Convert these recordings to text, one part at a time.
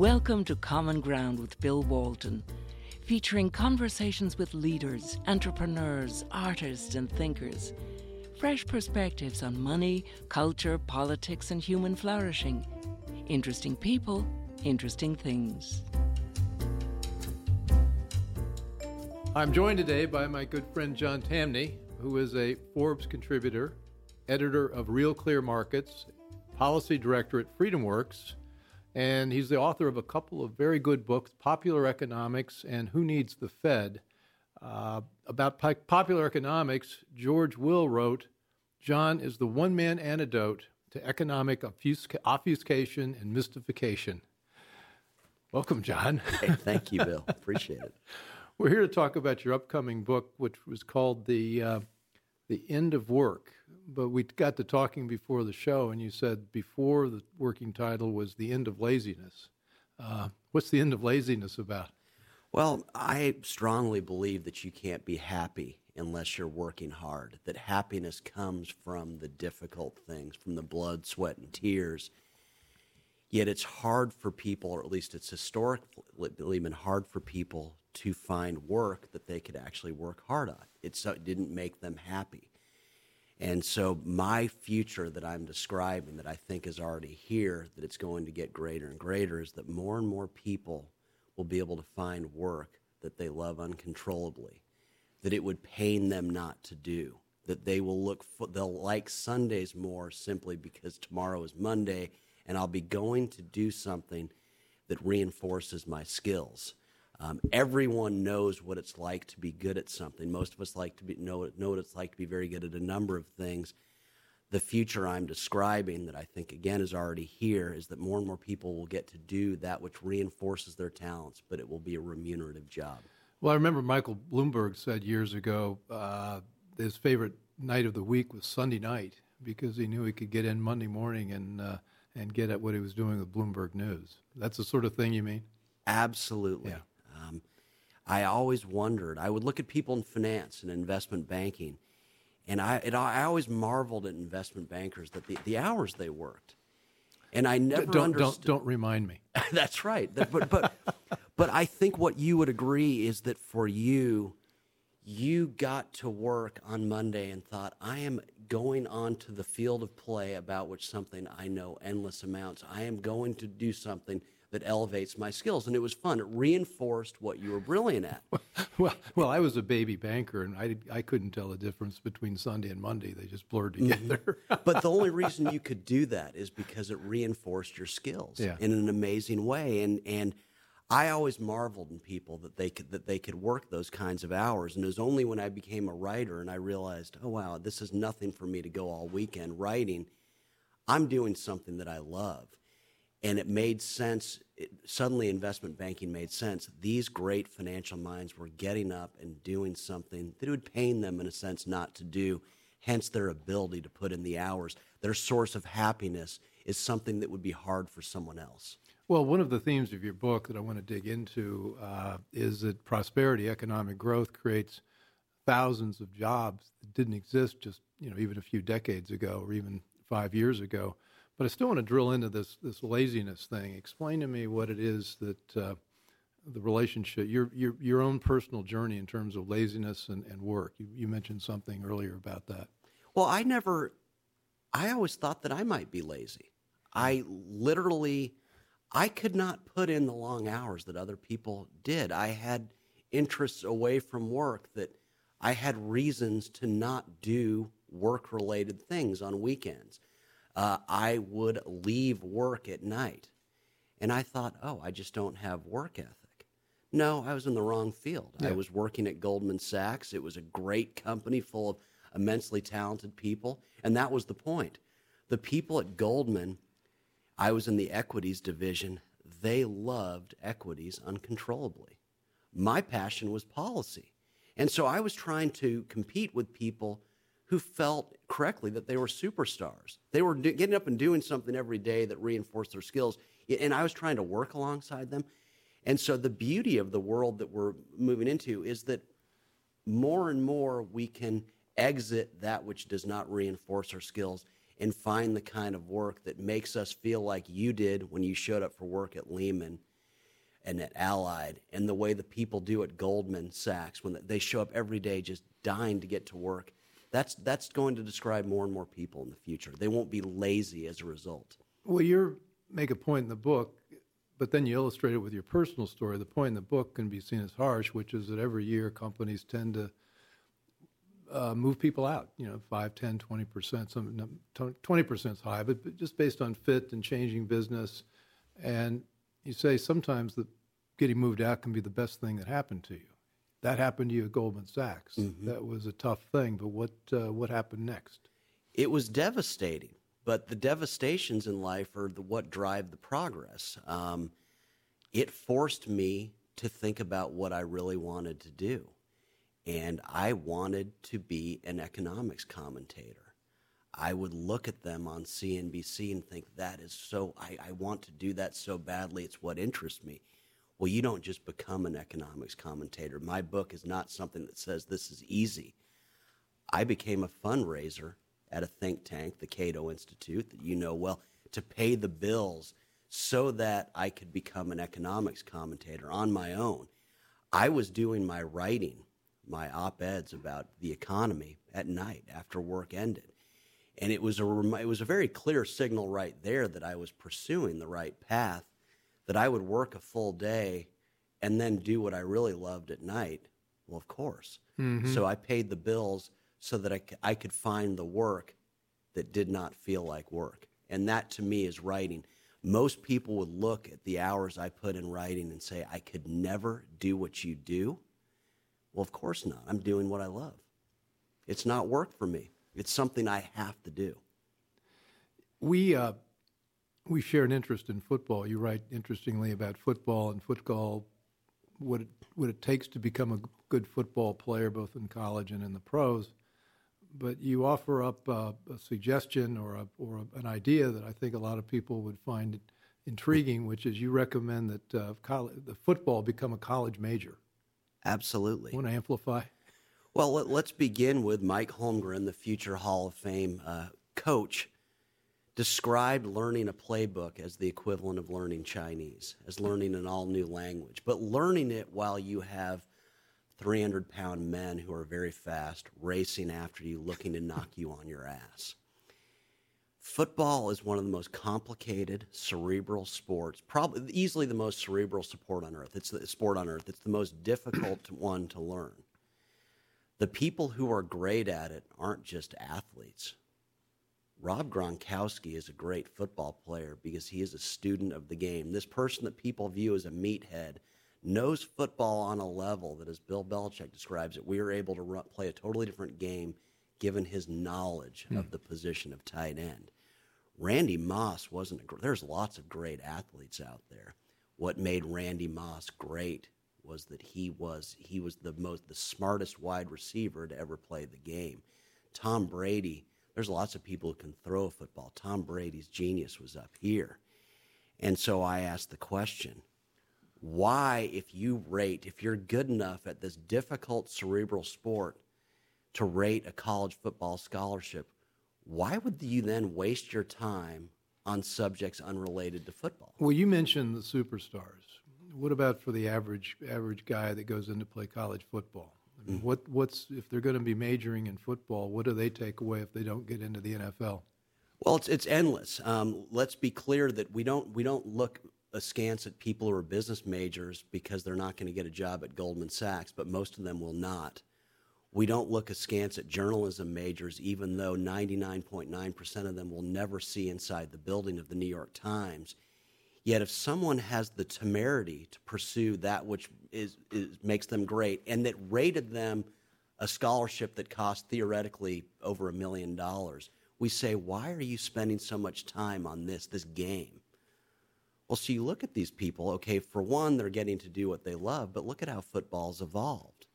Welcome to Common Ground with Bill Walton, featuring conversations with leaders, entrepreneurs, artists, and thinkers. Fresh perspectives on money, culture, politics, and human flourishing. Interesting people, interesting things. I'm joined today by my good friend John Tamny, who is a Forbes contributor, editor of Real Clear Markets, policy director at FreedomWorks, and he's the author of a couple of very good books, Popular Economics and Who Needs the Fed. Uh, about po- popular economics, George Will wrote, John is the one man antidote to economic obfuscation and mystification. Welcome, John. hey, thank you, Bill. Appreciate it. We're here to talk about your upcoming book, which was called the uh, the End of Work. But we got to talking before the show, and you said before the working title was the End of Laziness. Uh, what's the end of laziness about? Well, I strongly believe that you can't be happy unless you're working hard. That happiness comes from the difficult things, from the blood, sweat, and tears. Yet it's hard for people, or at least it's historically been hard for people to find work that they could actually work hard on. It didn't make them happy. And so, my future that I'm describing, that I think is already here, that it's going to get greater and greater, is that more and more people will be able to find work that they love uncontrollably, that it would pain them not to do, that they will look, for, they'll like Sundays more simply because tomorrow is Monday and I'll be going to do something that reinforces my skills um, everyone knows what it's like to be good at something. Most of us like to be, know, know what it's like to be very good at a number of things. The future I'm describing, that I think again is already here, is that more and more people will get to do that which reinforces their talents, but it will be a remunerative job. Well, I remember Michael Bloomberg said years ago uh, his favorite night of the week was Sunday night because he knew he could get in Monday morning and uh, and get at what he was doing with Bloomberg News. That's the sort of thing you mean? Absolutely. Yeah. I always wondered. I would look at people in finance and investment banking, and I, it, I always marveled at investment bankers that the, the hours they worked. And I never don't, understood. Don't, don't remind me. That's right. But, but, but I think what you would agree is that for you, you got to work on Monday and thought, I am going on to the field of play about which something I know endless amounts. I am going to do something that elevates my skills. And it was fun. It reinforced what you were brilliant at. Well, well, I was a baby banker, and I, I couldn't tell the difference between Sunday and Monday. They just blurred mm-hmm. together. but the only reason you could do that is because it reinforced your skills yeah. in an amazing way. And and I always marveled in people that they could that they could work those kinds of hours. And it was only when I became a writer and I realized, oh wow, this is nothing for me to go all weekend writing. I'm doing something that I love and it made sense. It, suddenly, investment banking made sense. These great financial minds were getting up and doing something that would pain them, in a sense, not to do. Hence, their ability to put in the hours. Their source of happiness is something that would be hard for someone else. Well, one of the themes of your book that I want to dig into uh, is that prosperity, economic growth, creates thousands of jobs that didn't exist just you know even a few decades ago or even five years ago. But I still want to drill into this this laziness thing. Explain to me what it is that uh, the relationship, your, your your own personal journey in terms of laziness and, and work. You, you mentioned something earlier about that. Well, I never, I always thought that I might be lazy. I literally, I could not put in the long hours that other people did. I had interests away from work that I had reasons to not do work related things on weekends uh, I would leave work at night. And I thought, oh, I just don't have work ethic. No, I was in the wrong field. Yeah. I was working at Goldman Sachs. It was a great company full of immensely talented people. And that was the point. The people at Goldman, I was in the equities division, they loved equities uncontrollably. My passion was policy. And so I was trying to compete with people who felt correctly that they were superstars. They were do- getting up and doing something every day that reinforced their skills. And I was trying to work alongside them. And so the beauty of the world that we're moving into is that more and more we can exit that which does not reinforce our skills and find the kind of work that makes us feel like you did when you showed up for work at Lehman and at Allied and the way the people do at Goldman Sachs when they show up every day just dying to get to work. That's that's going to describe more and more people in the future. They won't be lazy as a result. Well, you make a point in the book, but then you illustrate it with your personal story. The point in the book can be seen as harsh, which is that every year companies tend to uh, move people out, you know, 5, 10, 20%. Some 20% is high, but but just based on fit and changing business. And you say sometimes that getting moved out can be the best thing that happened to you. That happened to you at Goldman Sachs. Mm-hmm. That was a tough thing, but what uh, what happened next? It was devastating, but the devastations in life are the, what drive the progress. Um, it forced me to think about what I really wanted to do, and I wanted to be an economics commentator. I would look at them on CNBC and think that is so. I, I want to do that so badly. It's what interests me. Well, you don't just become an economics commentator. My book is not something that says this is easy. I became a fundraiser at a think tank, the Cato Institute, that you know well, to pay the bills so that I could become an economics commentator on my own. I was doing my writing, my op eds about the economy at night after work ended. And it was, a, it was a very clear signal right there that I was pursuing the right path that I would work a full day and then do what I really loved at night, well, of course. Mm-hmm. So I paid the bills so that I, I could find the work that did not feel like work. And that to me is writing. Most people would look at the hours I put in writing and say, I could never do what you do. Well, of course not. I'm doing what I love. It's not work for me, it's something I have to do. We, uh, we share an interest in football. You write interestingly about football and football, what it, what it takes to become a good football player, both in college and in the pros. But you offer up uh, a suggestion or a, or a, an idea that I think a lot of people would find intriguing, which is you recommend that uh, college, the football become a college major. Absolutely. Want to amplify? Well, let, us begin with Mike Holmgren, the future Hall of Fame uh, coach described learning a playbook as the equivalent of learning Chinese, as learning an all new language, but learning it while you have 300 pound men who are very fast racing after you, looking to knock you on your ass. Football is one of the most complicated cerebral sports, probably easily the most cerebral sport on earth. It's the sport on earth. It's the most difficult one to learn. The people who are great at it aren't just athletes. Rob Gronkowski is a great football player because he is a student of the game. This person that people view as a meathead knows football on a level that, as Bill Belichick describes it, we are able to run, play a totally different game given his knowledge hmm. of the position of tight end. Randy Moss wasn't a, there's lots of great athletes out there. What made Randy Moss great was that he was he was the most the smartest wide receiver to ever play the game. Tom Brady there's lots of people who can throw a football. Tom Brady's genius was up here. And so I asked the question why, if you rate, if you're good enough at this difficult cerebral sport to rate a college football scholarship, why would you then waste your time on subjects unrelated to football? Well, you mentioned the superstars. What about for the average average guy that goes in to play college football? I mean, what what's if they're going to be majoring in football? What do they take away if they don't get into the NFL? Well, it's it's endless. Um, let's be clear that we don't we don't look askance at people who are business majors because they're not going to get a job at Goldman Sachs, but most of them will not. We don't look askance at journalism majors, even though 99.9% of them will never see inside the building of the New York Times Yet, if someone has the temerity to pursue that which is, is, makes them great and that rated them a scholarship that cost theoretically over a million dollars, we say, why are you spending so much time on this, this game? Well, so you look at these people, okay, for one, they're getting to do what they love, but look at how football's evolved.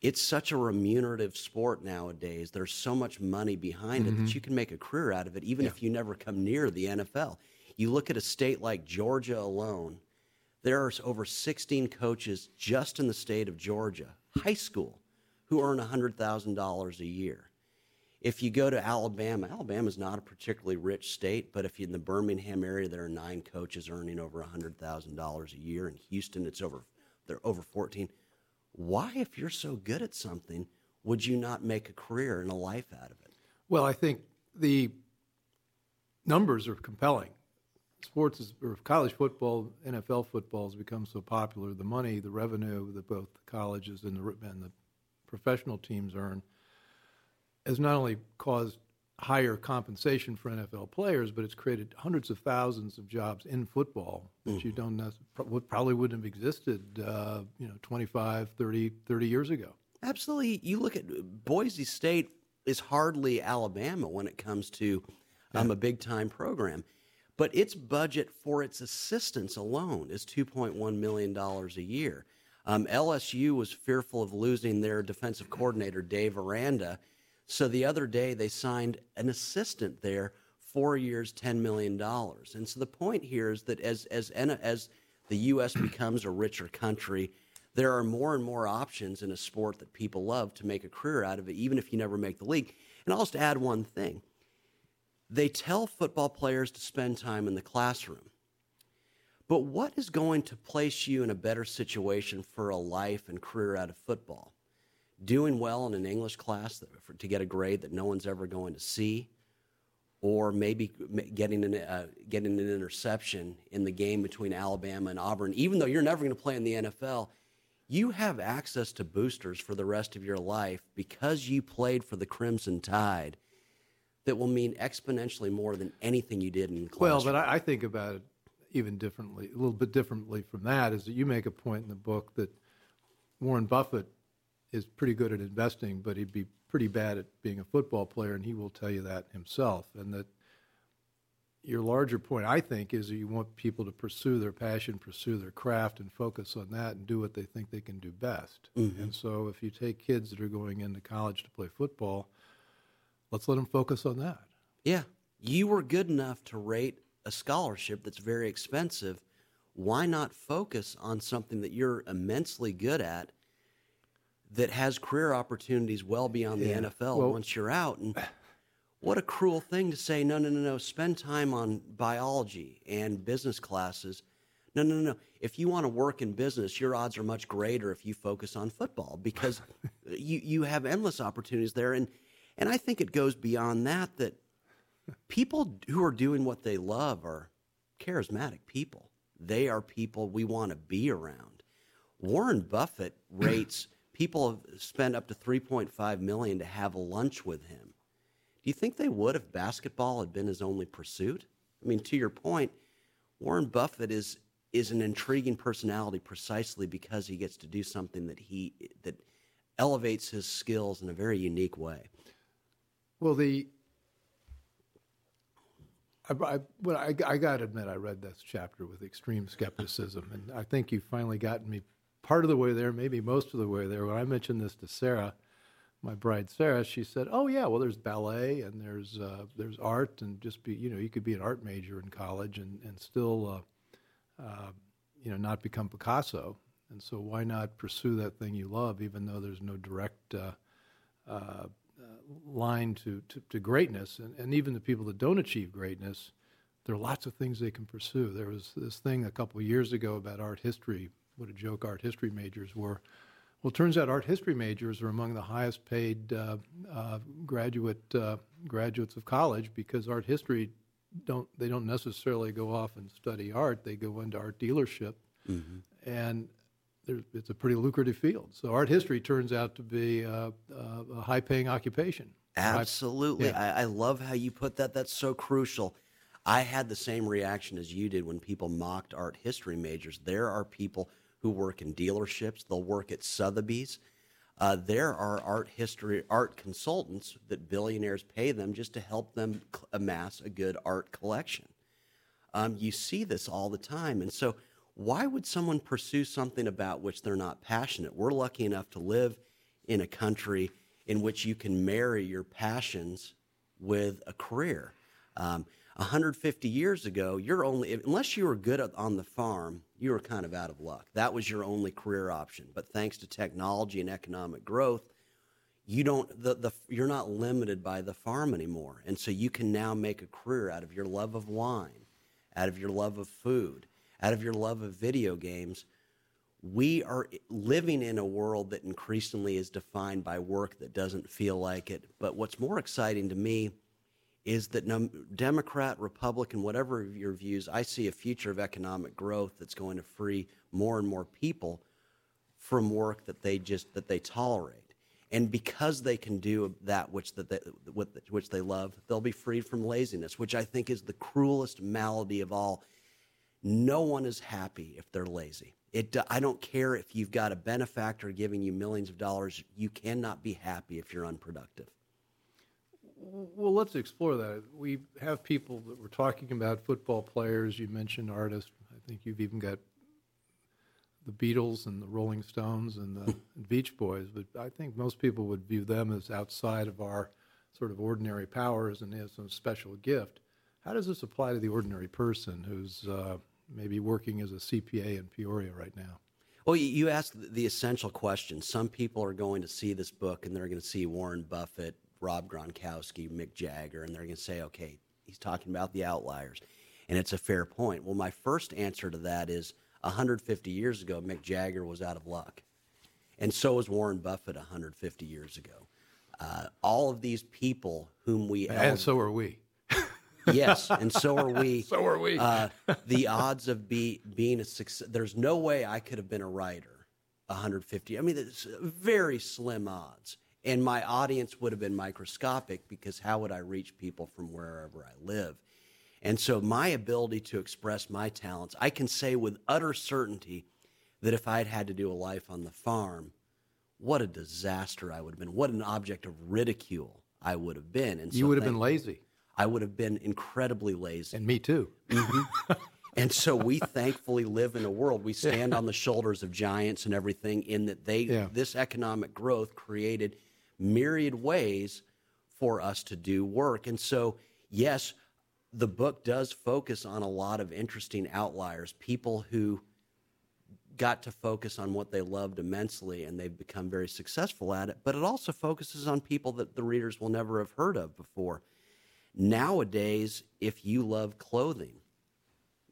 It's such a remunerative sport nowadays. There's so much money behind mm-hmm. it that mm-hmm. you can make a career out of it, even yeah. if you never come near the NFL. You look at a state like Georgia alone, there are over 16 coaches just in the state of Georgia, high school, who earn $100,000 a year. If you go to Alabama, Alabama is not a particularly rich state, but if you're in the Birmingham area, there are nine coaches earning over $100,000 a year. In Houston, it's over they're over 14. Why, if you're so good at something, would you not make a career and a life out of it? Well, I think the numbers are compelling. Sports is, or college football, NFL football has become so popular. The money, the revenue that both the colleges and the, and the professional teams earn has not only caused higher compensation for NFL players, but it's created hundreds of thousands of jobs in football that mm-hmm. you don't probably wouldn't have existed, uh, you know, 25, 30, 30 years ago. Absolutely. You look at Boise State is hardly Alabama when it comes to um, yeah. a big time program, but its budget for its assistants alone is $2.1 million a year. Um, LSU was fearful of losing their defensive coordinator, Dave Aranda so the other day they signed an assistant there, four years, ten million dollars. And so the point here is that as as as the U.S. becomes a richer country, there are more and more options in a sport that people love to make a career out of it, even if you never make the league. And I'll just add one thing: they tell football players to spend time in the classroom. But what is going to place you in a better situation for a life and career out of football? doing well in an English class to get a grade that no one's ever going to see, or maybe getting an, uh, getting an interception in the game between Alabama and Auburn, even though you're never going to play in the NFL, you have access to boosters for the rest of your life because you played for the Crimson Tide that will mean exponentially more than anything you did in class. Well, but I, I think about it even differently, a little bit differently from that, is that you make a point in the book that Warren Buffett is pretty good at investing, but he'd be pretty bad at being a football player, and he will tell you that himself. And that your larger point, I think, is that you want people to pursue their passion, pursue their craft, and focus on that and do what they think they can do best. Mm-hmm. And so, if you take kids that are going into college to play football, let's let them focus on that. Yeah. You were good enough to rate a scholarship that's very expensive. Why not focus on something that you're immensely good at that has career opportunities well beyond yeah. the NFL well, once you're out. And what a cruel thing to say, no, no, no, no, spend time on biology and business classes. No, no, no, no. If you want to work in business, your odds are much greater if you focus on football because you, you have endless opportunities there. And, and I think it goes beyond that, that people who are doing what they love are charismatic people. They are people we want to be around. Warren Buffett rates people have spent up to 3.5 million to have lunch with him. Do you think they would if basketball had been his only pursuit? I mean, to your point, Warren Buffett is is an intriguing personality precisely because he gets to do something that he that elevates his skills in a very unique way. Well, the I, I, well, I, I got to admit, I read this chapter with extreme skepticism, and I think you've finally gotten me part of the way there, maybe most of the way there. When I mentioned this to Sarah, my bride Sarah, she said, "Oh yeah, well there's ballet and there's uh, there's art and just be you know you could be an art major in college and and still uh, uh, you know not become Picasso. And so why not pursue that thing you love, even though there's no direct uh, uh, line to, to, to greatness? And, and even the people that don't achieve greatness, there are lots of things they can pursue. There was this thing a couple of years ago about art history what a joke art history majors were. Well, it turns out art history majors are among the highest paid uh, uh, graduate uh, graduates of college because art history don't they don't necessarily go off and study art. They go into art dealership, mm-hmm. and it's a pretty lucrative field. So art history turns out to be uh, uh, a high paying occupation. Absolutely, yeah. I, I love how you put that. That's so crucial. I had the same reaction as you did when people mocked art history majors. There are people who work in dealerships. They'll work at Sotheby's. Uh, there are art history art consultants that billionaires pay them just to help them amass a good art collection. Um, you see this all the time, and so why would someone pursue something about which they're not passionate? We're lucky enough to live in a country in which you can marry your passions with a career. Um, 150 years ago, you're only, unless you were good at, on the farm, you were kind of out of luck. That was your only career option. But thanks to technology and economic growth, you don't the, the you're not limited by the farm anymore and so you can now make a career out of your love of wine out of your love of food out of your love of video games we are living in a world that increasingly is defined by work that doesn't feel like it but what's more exciting to me is that no, democrat republican whatever your views i see a future of economic growth that's going to free more and more people from work that they just that they tolerate and because they can do that which that they, which they love, they'll be freed from laziness, which I think is the cruelest malady of all. No one is happy if they're lazy. It, I don't care if you've got a benefactor giving you millions of dollars. You cannot be happy if you're unproductive. Well, let's explore that. We have people that we're talking about football players. You mentioned artists. I think you've even got the Beatles and the Rolling Stones and the Beach Boys, but I think most people would view them as outside of our sort of ordinary powers and as some special gift. How does this apply to the ordinary person who's uh, maybe working as a CPA in Peoria right now? Well, you asked the essential question. Some people are going to see this book and they're going to see Warren Buffett, Rob Gronkowski, Mick Jagger, and they're going to say, okay, he's talking about the outliers. And it's a fair point. Well, my first answer to that is 150 years ago, Mick Jagger was out of luck. And so was Warren Buffett 150 years ago. Uh, all of these people whom we. And so are we. Yes, and so are we. so are we. uh, the odds of be, being a success, there's no way I could have been a writer 150. I mean, it's very slim odds. And my audience would have been microscopic because how would I reach people from wherever I live? And so, my ability to express my talents, I can say with utter certainty that if I'd had to do a life on the farm, what a disaster I would have been. What an object of ridicule I would have been. And so you would have been lazy. I would have been incredibly lazy. And me too. Mm-hmm. and so we thankfully live in a world we stand yeah. on the shoulders of giants and everything in that they yeah. this economic growth created myriad ways for us to do work. And so yes, the book does focus on a lot of interesting outliers, people who got to focus on what they loved immensely and they've become very successful at it, but it also focuses on people that the readers will never have heard of before. Nowadays, if you love clothing,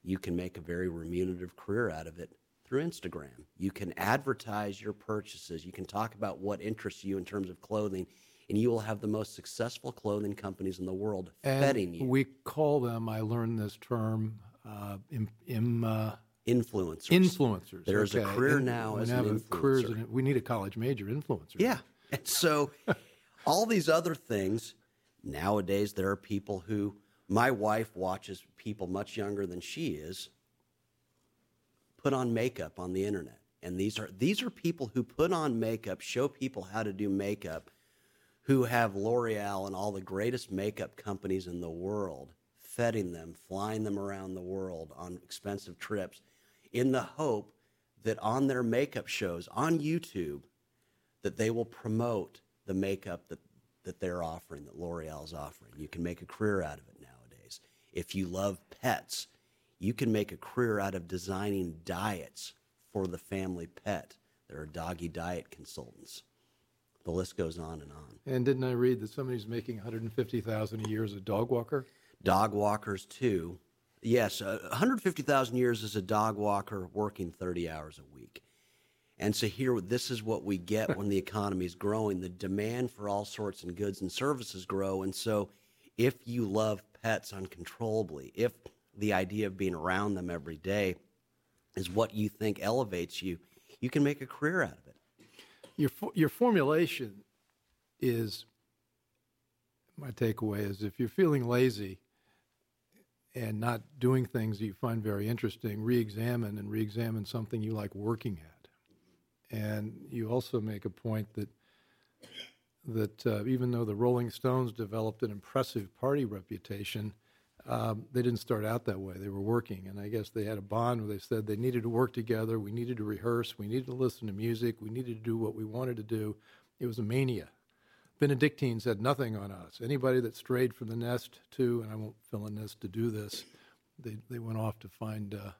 you can make a very remunerative career out of it through Instagram. You can advertise your purchases. You can talk about what interests you in terms of clothing and you will have the most successful clothing companies in the world and fetting you. We call them, I learned this term, uh, im, im, uh, influencers. Influencers. There's okay. a career now as an influencer. We need a college major influencer. Yeah. And so all these other things, nowadays there are people who, my wife watches people much younger than she is put on makeup on the internet. And these are these are people who put on makeup, show people how to do makeup who have L'Oreal and all the greatest makeup companies in the world feting them, flying them around the world on expensive trips in the hope that on their makeup shows on YouTube that they will promote the makeup that, that they're offering, that L'Oreal's offering. You can make a career out of it nowadays. If you love pets, you can make a career out of designing diets for the family pet. There are doggy diet consultants. The list goes on and on. And didn't I read that somebody's making 150,000 a year as a dog walker? Dog walkers too. Yes, uh, 150,000 years as a dog walker working 30 hours a week. And so here, this is what we get when the economy is growing. The demand for all sorts of goods and services grow. And so if you love pets uncontrollably, if the idea of being around them every day is what you think elevates you, you can make a career out of it your your formulation is my takeaway is if you're feeling lazy and not doing things that you find very interesting, re-examine and re-examine something you like working at. And you also make a point that that uh, even though the Rolling Stones developed an impressive party reputation, um, they didn't start out that way. They were working, and I guess they had a bond where they said they needed to work together. We needed to rehearse. We needed to listen to music. We needed to do what we wanted to do. It was a mania. Benedictines had nothing on us. Anybody that strayed from the nest to, and I won't fill in this to do this, they, they went off to find, uh,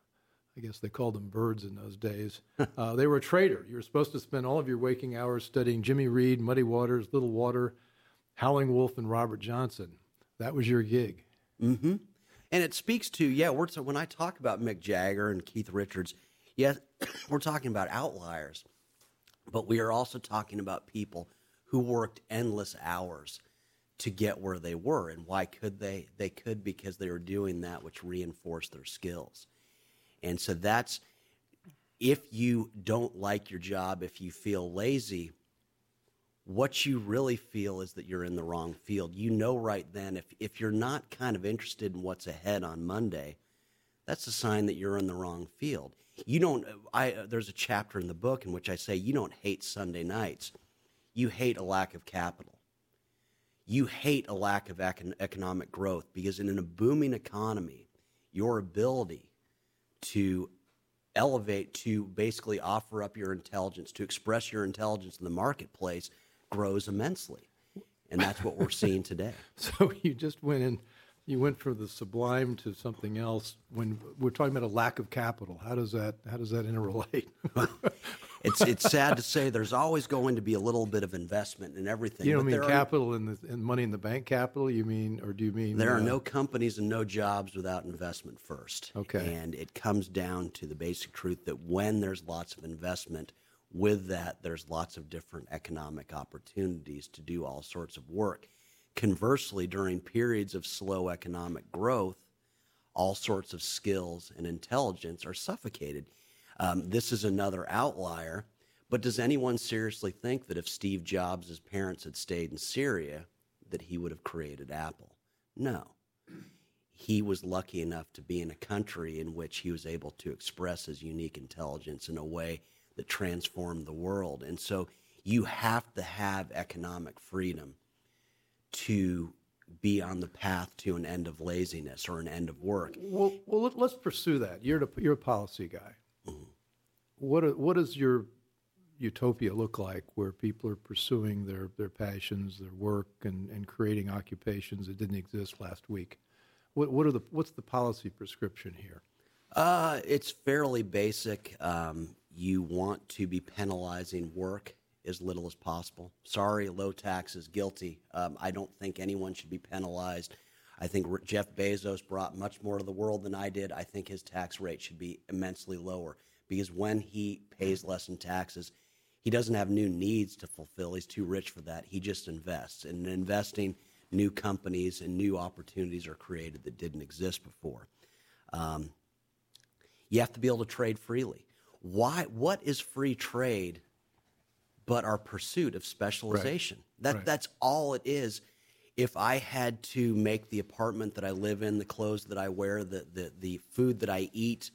I guess they called them birds in those days. uh, they were a trader. You were supposed to spend all of your waking hours studying Jimmy Reed, Muddy Waters, Little Walter, Howling Wolf, and Robert Johnson. That was your gig. Mm-hmm. And it speaks to yeah. We're when I talk about Mick Jagger and Keith Richards, yes, we're talking about outliers, but we are also talking about people who worked endless hours to get where they were. And why could they? They could because they were doing that which reinforced their skills. And so that's if you don't like your job, if you feel lazy, what you really feel is that you're in the wrong field. You know right then if if you're not kind of interested in what's ahead on Monday, that's a sign that you're in the wrong field. You don't I there's a chapter in the book in which I say you don't hate Sunday nights. You hate a lack of capital. You hate a lack of econ- economic growth because in a booming economy, your ability to elevate to basically offer up your intelligence, to express your intelligence in the marketplace grows immensely. And that's what we're seeing today. So you just went in, you went from the sublime to something else. When we're talking about a lack of capital, how does that how does that interrelate? it's it's sad to say there's always going to be a little bit of investment in everything. You don't mean capital and the and money in the bank capital. You mean, or do you mean there uh, are no companies and no jobs without investment first? Okay, and it comes down to the basic truth that when there's lots of investment with that, there's lots of different economic opportunities to do all sorts of work. Conversely, during periods of slow economic growth, all sorts of skills and intelligence are suffocated. Um, this is another outlier, but does anyone seriously think that if Steve Jobs' parents had stayed in Syria, that he would have created Apple? No. He was lucky enough to be in a country in which he was able to express his unique intelligence in a way that transformed the world. And so you have to have economic freedom to be on the path to an end of laziness or an end of work. Well, well let's pursue that. You're, the, you're a policy guy. What, what does your utopia look like where people are pursuing their, their passions, their work, and, and creating occupations that didn't exist last week? What, what are the, what's the policy prescription here? Uh, it's fairly basic. Um, you want to be penalizing work as little as possible. Sorry, low taxes, guilty. Um, I don't think anyone should be penalized. I think Jeff Bezos brought much more to the world than I did. I think his tax rate should be immensely lower because when he pays less in taxes, he doesn't have new needs to fulfill. He's too rich for that. He just invests. And in investing, new companies and new opportunities are created that didn't exist before. Um, you have to be able to trade freely why what is free trade but our pursuit of specialization right. that right. that's all it is if i had to make the apartment that i live in the clothes that i wear the the, the food that i eat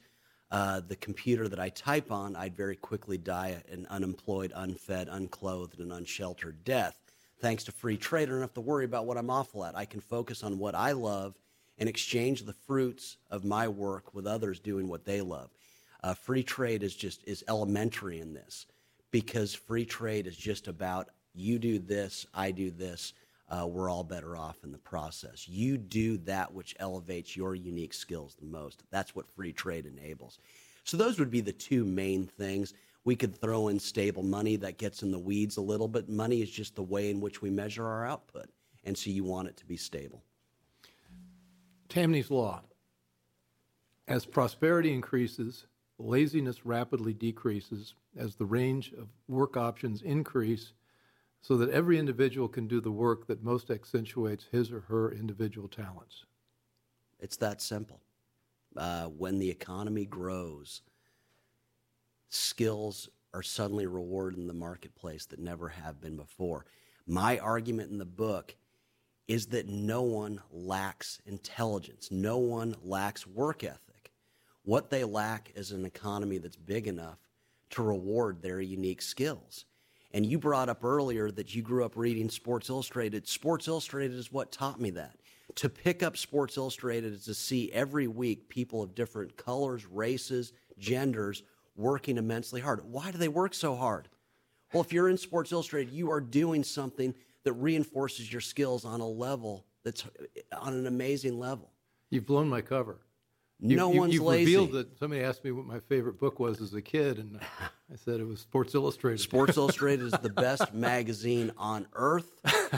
uh, the computer that i type on i'd very quickly die an unemployed unfed unclothed and unsheltered death. Thanks to free trade i don't have to worry about what i'm awful at. I can focus on what i love and exchange the fruits of my work with others doing what they love. Uh, free trade is just is elementary in this because free trade is just about you do this, I do this. Uh, we're all better off in the process. You do that which elevates your unique skills the most. That's what free trade enables. So, those would be the two main things. We could throw in stable money that gets in the weeds a little, but money is just the way in which we measure our output. And so, you want it to be stable. Tamny's Law. As prosperity increases, laziness rapidly decreases as the range of work options increase so that every individual can do the work that most accentuates his or her individual talents. It's that simple. Uh, when the economy grows, skills are suddenly rewarded in the marketplace that never have been before. My argument in the book is that no one lacks intelligence, no one lacks work ethic. What they lack is an economy that's big enough to reward their unique skills. And you brought up earlier that you grew up reading Sports Illustrated. Sports Illustrated is what taught me that. To pick up Sports Illustrated is to see every week people of different colors, races, genders working immensely hard. Why do they work so hard? Well, if you're in Sports Illustrated, you are doing something that reinforces your skills on a level that's on an amazing level. You've blown my cover. You, no you, one's you've lazy. revealed that somebody asked me what my favorite book was as a kid, and I said it was Sports Illustrated. Sports Illustrated is the best magazine on earth.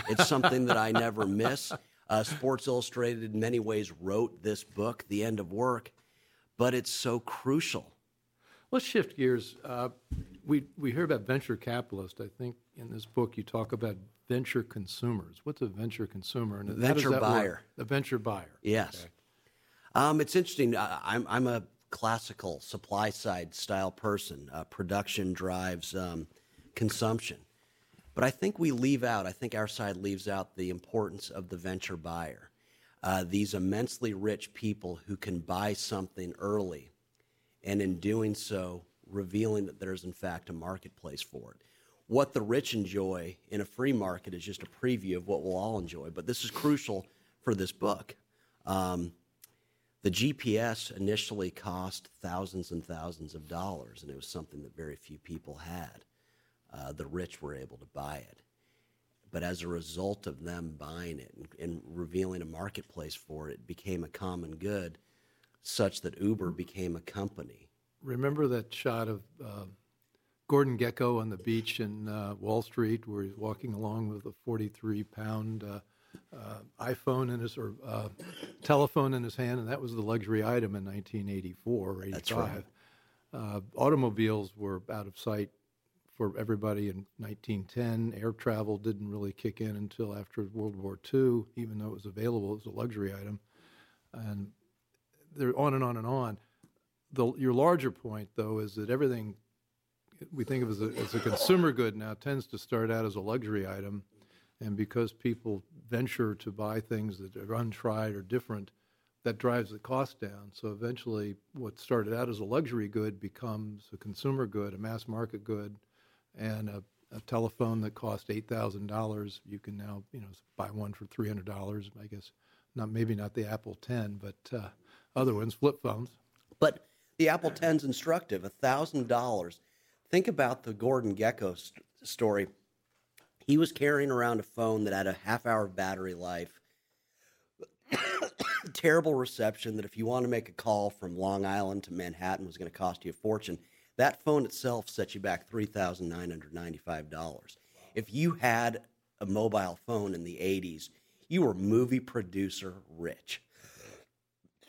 It's something that I never miss. Uh, Sports Illustrated, in many ways, wrote this book, The End of Work, but it's so crucial. Let's shift gears. Uh, we we hear about venture capitalists. I think in this book you talk about venture consumers. What's a venture consumer? And Venture that work? buyer. A venture buyer. Yes. Okay. Um, it's interesting. I, I'm, I'm a classical supply side style person. Uh, production drives um, consumption. But I think we leave out, I think our side leaves out the importance of the venture buyer. Uh, these immensely rich people who can buy something early and in doing so, revealing that there's in fact a marketplace for it. What the rich enjoy in a free market is just a preview of what we'll all enjoy, but this is crucial for this book. Um, the GPS initially cost thousands and thousands of dollars, and it was something that very few people had. Uh, the rich were able to buy it. But as a result of them buying it and, and revealing a marketplace for it, it became a common good such that Uber became a company. Remember that shot of uh, Gordon Gekko on the beach in uh, Wall Street, where he's walking along with a 43-pound uh, uh, iPhone in his or uh, telephone in his hand, and that was the luxury item in 1984 or 85. Right. Uh, automobiles were out of sight for everybody in 1910. Air travel didn't really kick in until after World War II, even though it was available as a luxury item, and they're on and on and on. The, your larger point, though, is that everything we think of as a, as a consumer good now tends to start out as a luxury item, and because people venture to buy things that are untried or different, that drives the cost down. So eventually, what started out as a luxury good becomes a consumer good, a mass market good, and a, a telephone that cost eight thousand dollars, you can now you know buy one for three hundred dollars. I guess not maybe not the Apple Ten, but uh, other ones, flip phones. But the Apple X's instructive, A thousand dollars. Think about the Gordon Gekko st- story. He was carrying around a phone that had a half hour battery life, terrible reception. That if you want to make a call from Long Island to Manhattan was going to cost you a fortune. That phone itself set you back three thousand nine hundred ninety-five dollars. If you had a mobile phone in the '80s, you were movie producer rich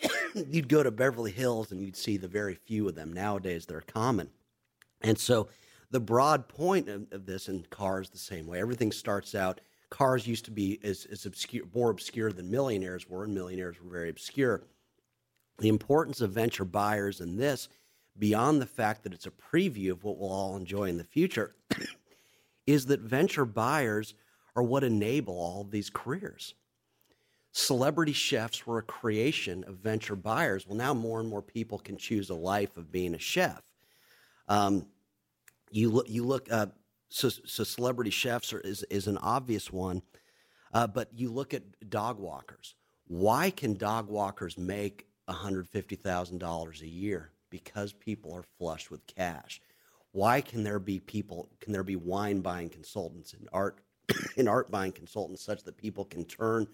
you'd go to Beverly Hills and you'd see the very few of them. Nowadays, they're common. And so, the broad point of, of this and cars the same way. Everything starts out. Cars used to be as, as obscure, more obscure than millionaires were, and millionaires were very obscure. The importance of venture buyers in this, beyond the fact that it's a preview of what we'll all enjoy in the future, is that venture buyers are what enable all of these careers celebrity chefs were a creation of venture buyers. Well, now more and more people can choose a life of being a chef. Um, you look, you look. Uh, so, so celebrity chefs are, is is an obvious one, uh, but you look at dog walkers. Why can dog walkers make one hundred fifty thousand dollars a year? Because people are flush with cash. Why can there be people? Can there be wine buying consultants and art and art buying consultants such that people can turn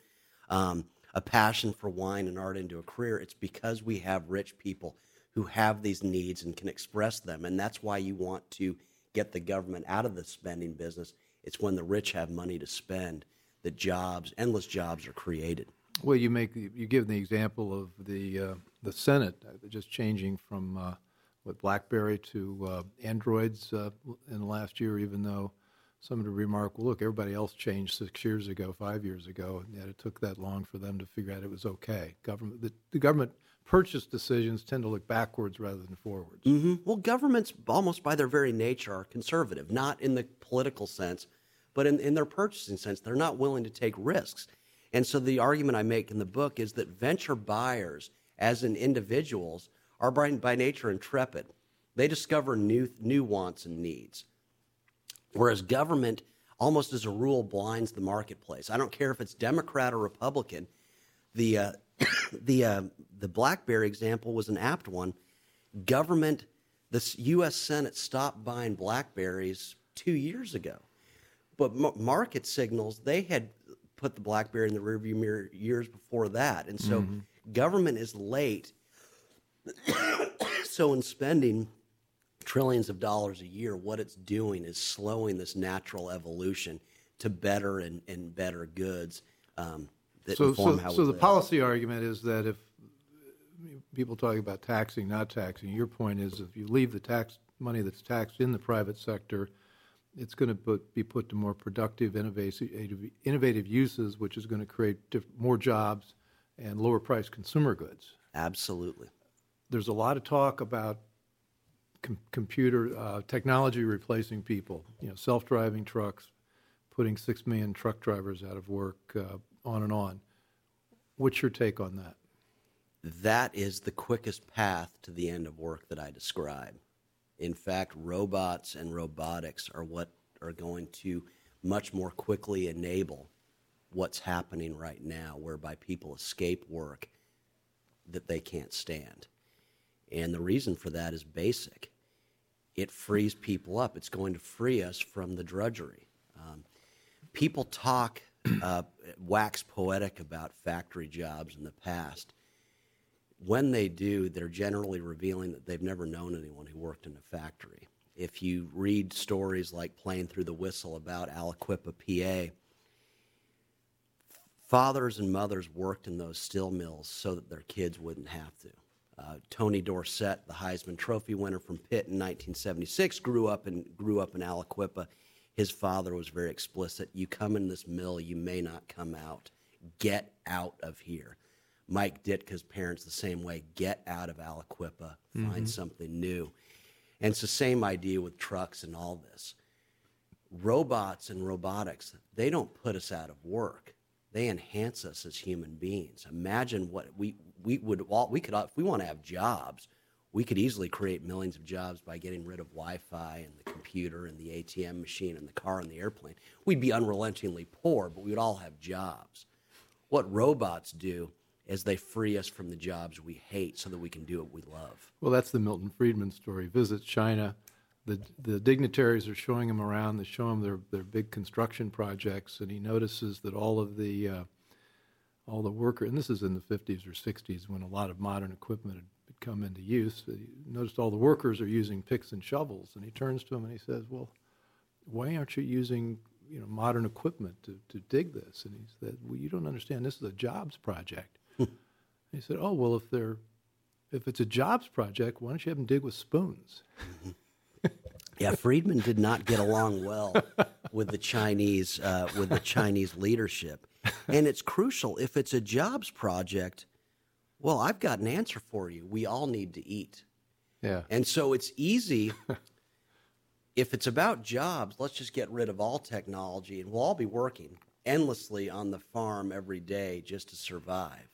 um, a passion for wine and art into a career, it's because we have rich people who have these needs and can express them. And that's why you want to get the government out of the spending business. It's when the rich have money to spend that jobs, endless jobs, are created. Well, you make you give the example of the uh, the Senate uh, just changing from uh, what BlackBerry to uh, Androids uh, in the last year, even though somebody would remark, well, look, everybody else changed six years ago, five years ago, and yet it took that long for them to figure out it was okay. Government, the, the government purchase decisions tend to look backwards rather than forwards. Mm-hmm. Well, governments, almost by their very nature, are conservative, not in the political sense, but in, in their purchasing sense. They're not willing to take risks. And so the argument I make in the book is that venture buyers, as in individuals, are by, by nature intrepid. They discover new, new wants and needs. Whereas government, almost as a rule, blinds the marketplace. I don't care if it's Democrat or Republican. The uh, the uh, the BlackBerry example was an apt one. Government, the U.S. Senate stopped buying Blackberries two years ago, but m- market signals they had put the BlackBerry in the rearview mirror years before that, and so government is late so, in spending trillions of dollars a year, what it's doing is slowing this natural evolution to better and, and better goods um, that So, inform so, how so we the policy argument is that if people talk about taxing, not taxing, your point is if you leave the tax money that's taxed in the private sector, it's going to put, be put to more productive, innovative, innovative uses, which is going to create diff- more jobs and lower priced consumer goods. Absolutely. There's a lot of talk about com- computer uh, technology replacing people. You know, self-driving trucks, putting six million truck drivers out of work, uh, on and on. What's your take on that? That is the quickest path to the end of work that I describe. In fact, robots and robotics are what are going to much more quickly enable what's happening right now, whereby people escape work that they can't stand. And the reason for that is basic it frees people up, it's going to free us from the drudgery. Um, people talk, uh, wax poetic about factory jobs in the past when they do, they're generally revealing that they've never known anyone who worked in a factory. If you read stories like Playing Through the Whistle about Aliquippa, PA, fathers and mothers worked in those steel mills so that their kids wouldn't have to. Uh, Tony Dorsett, the Heisman Trophy winner from Pitt in 1976, grew up in grew up in Aliquippa. His father was very explicit: "You come in this mill, you may not come out. Get out of here." Mike Ditka's parents the same way. Get out of Aliquippa, find mm-hmm. something new. And it's the same idea with trucks and all this. Robots and robotics, they don't put us out of work. They enhance us as human beings. Imagine what we, we would all, we could, if we want to have jobs, we could easily create millions of jobs by getting rid of Wi-Fi and the computer and the ATM machine and the car and the airplane. We'd be unrelentingly poor, but we would all have jobs. What robots do is they free us from the jobs we hate so that we can do what we love. Well, that's the Milton Friedman story. Visits China. The, the dignitaries are showing him around. They show him their, their big construction projects, and he notices that all of the uh, all the worker, and this is in the 50s or 60s when a lot of modern equipment had come into use. He noticed all the workers are using picks and shovels, and he turns to him and he says, "Well, why aren't you using you know modern equipment to, to dig this?" And he said, "Well, you don't understand. This is a jobs project." he said, "Oh, well, if they're if it's a jobs project, why don't you have them dig with spoons?" Yeah, Friedman did not get along well with the Chinese uh, with the Chinese leadership, and it's crucial. If it's a jobs project, well, I've got an answer for you. We all need to eat, Yeah. and so it's easy. if it's about jobs, let's just get rid of all technology, and we'll all be working endlessly on the farm every day just to survive.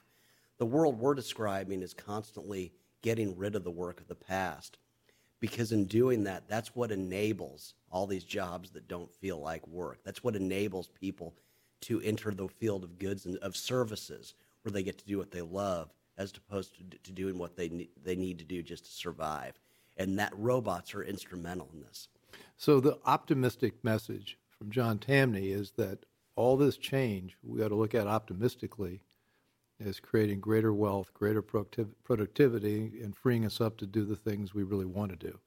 The world we're describing is constantly getting rid of the work of the past. Because in doing that that's what enables all these jobs that don't feel like work. That's what enables people to enter the field of goods and of services where they get to do what they love as opposed to, to doing what they need, they need to do just to survive. And that robots are instrumental in this. So the optimistic message from John Tamny is that all this change we ought to look at optimistically as creating greater wealth, greater productiv- productivity, and freeing us up to do the things we really want to do.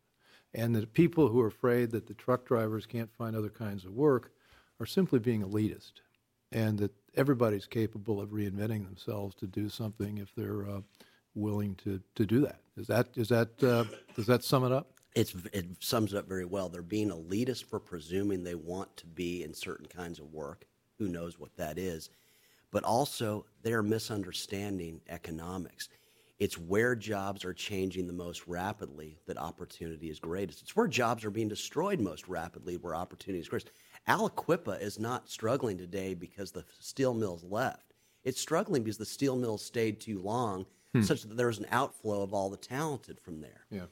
And the people who are afraid that the truck drivers can't find other kinds of work are simply being elitist, and that everybody's capable of reinventing themselves to do something if they're uh, willing to, to do that. Is that is that uh, does that sum it up? it's, it sums it up very well. They're being elitist for presuming they want to be in certain kinds of work. Who knows what that is? But also, they're misunderstanding economics. It's where jobs are changing the most rapidly that opportunity is greatest. It's where jobs are being destroyed most rapidly where opportunity is greatest. Aliquippa is not struggling today because the steel mills left. It's struggling because the steel mills stayed too long, hmm. such that there's an outflow of all the talented from there. Yeah.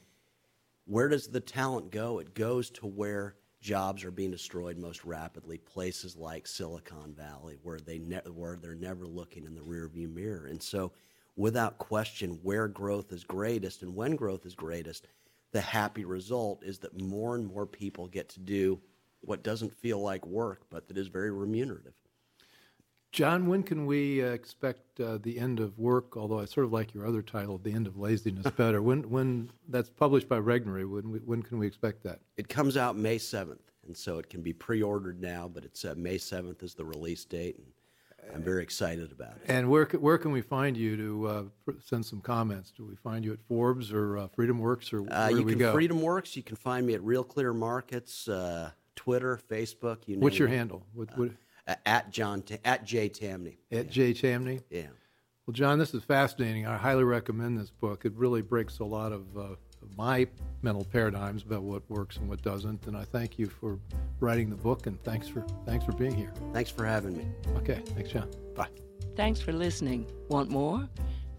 Where does the talent go? It goes to where jobs are being destroyed most rapidly. Places like Silicon Valley, where they ne- where they're never looking in the rearview mirror. And so, without question, where growth is greatest and when growth is greatest, the happy result is that more and more people get to do what doesn't feel like work, but that is very remunerative. John, when can we uh, expect uh, the end of work? Although I sort of like your other title, "The End of Laziness," better. when when that's published by Regnery, when we, when can we expect that? It comes out May seventh, and so it can be pre-ordered now. But it's uh, May seventh is the release date, and I'm very excited about it. And where where can we find you to uh, send some comments? Do we find you at Forbes or uh, FreedomWorks or Uh, where you do we can go? FreedomWorks. You can find me at Real Clear Markets, uh, Twitter, Facebook. You What's your handle? What, what, at John Ta- at J Tamny. at Jay Tamny. Yeah. Well, John, this is fascinating. I highly recommend this book. It really breaks a lot of, uh, of my mental paradigms about what works and what doesn't. And I thank you for writing the book, and thanks for thanks for being here. Thanks for having me. Okay, thanks, John. Bye. Thanks for listening. Want more?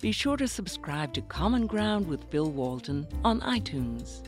Be sure to subscribe to Common Ground with Bill Walton on iTunes.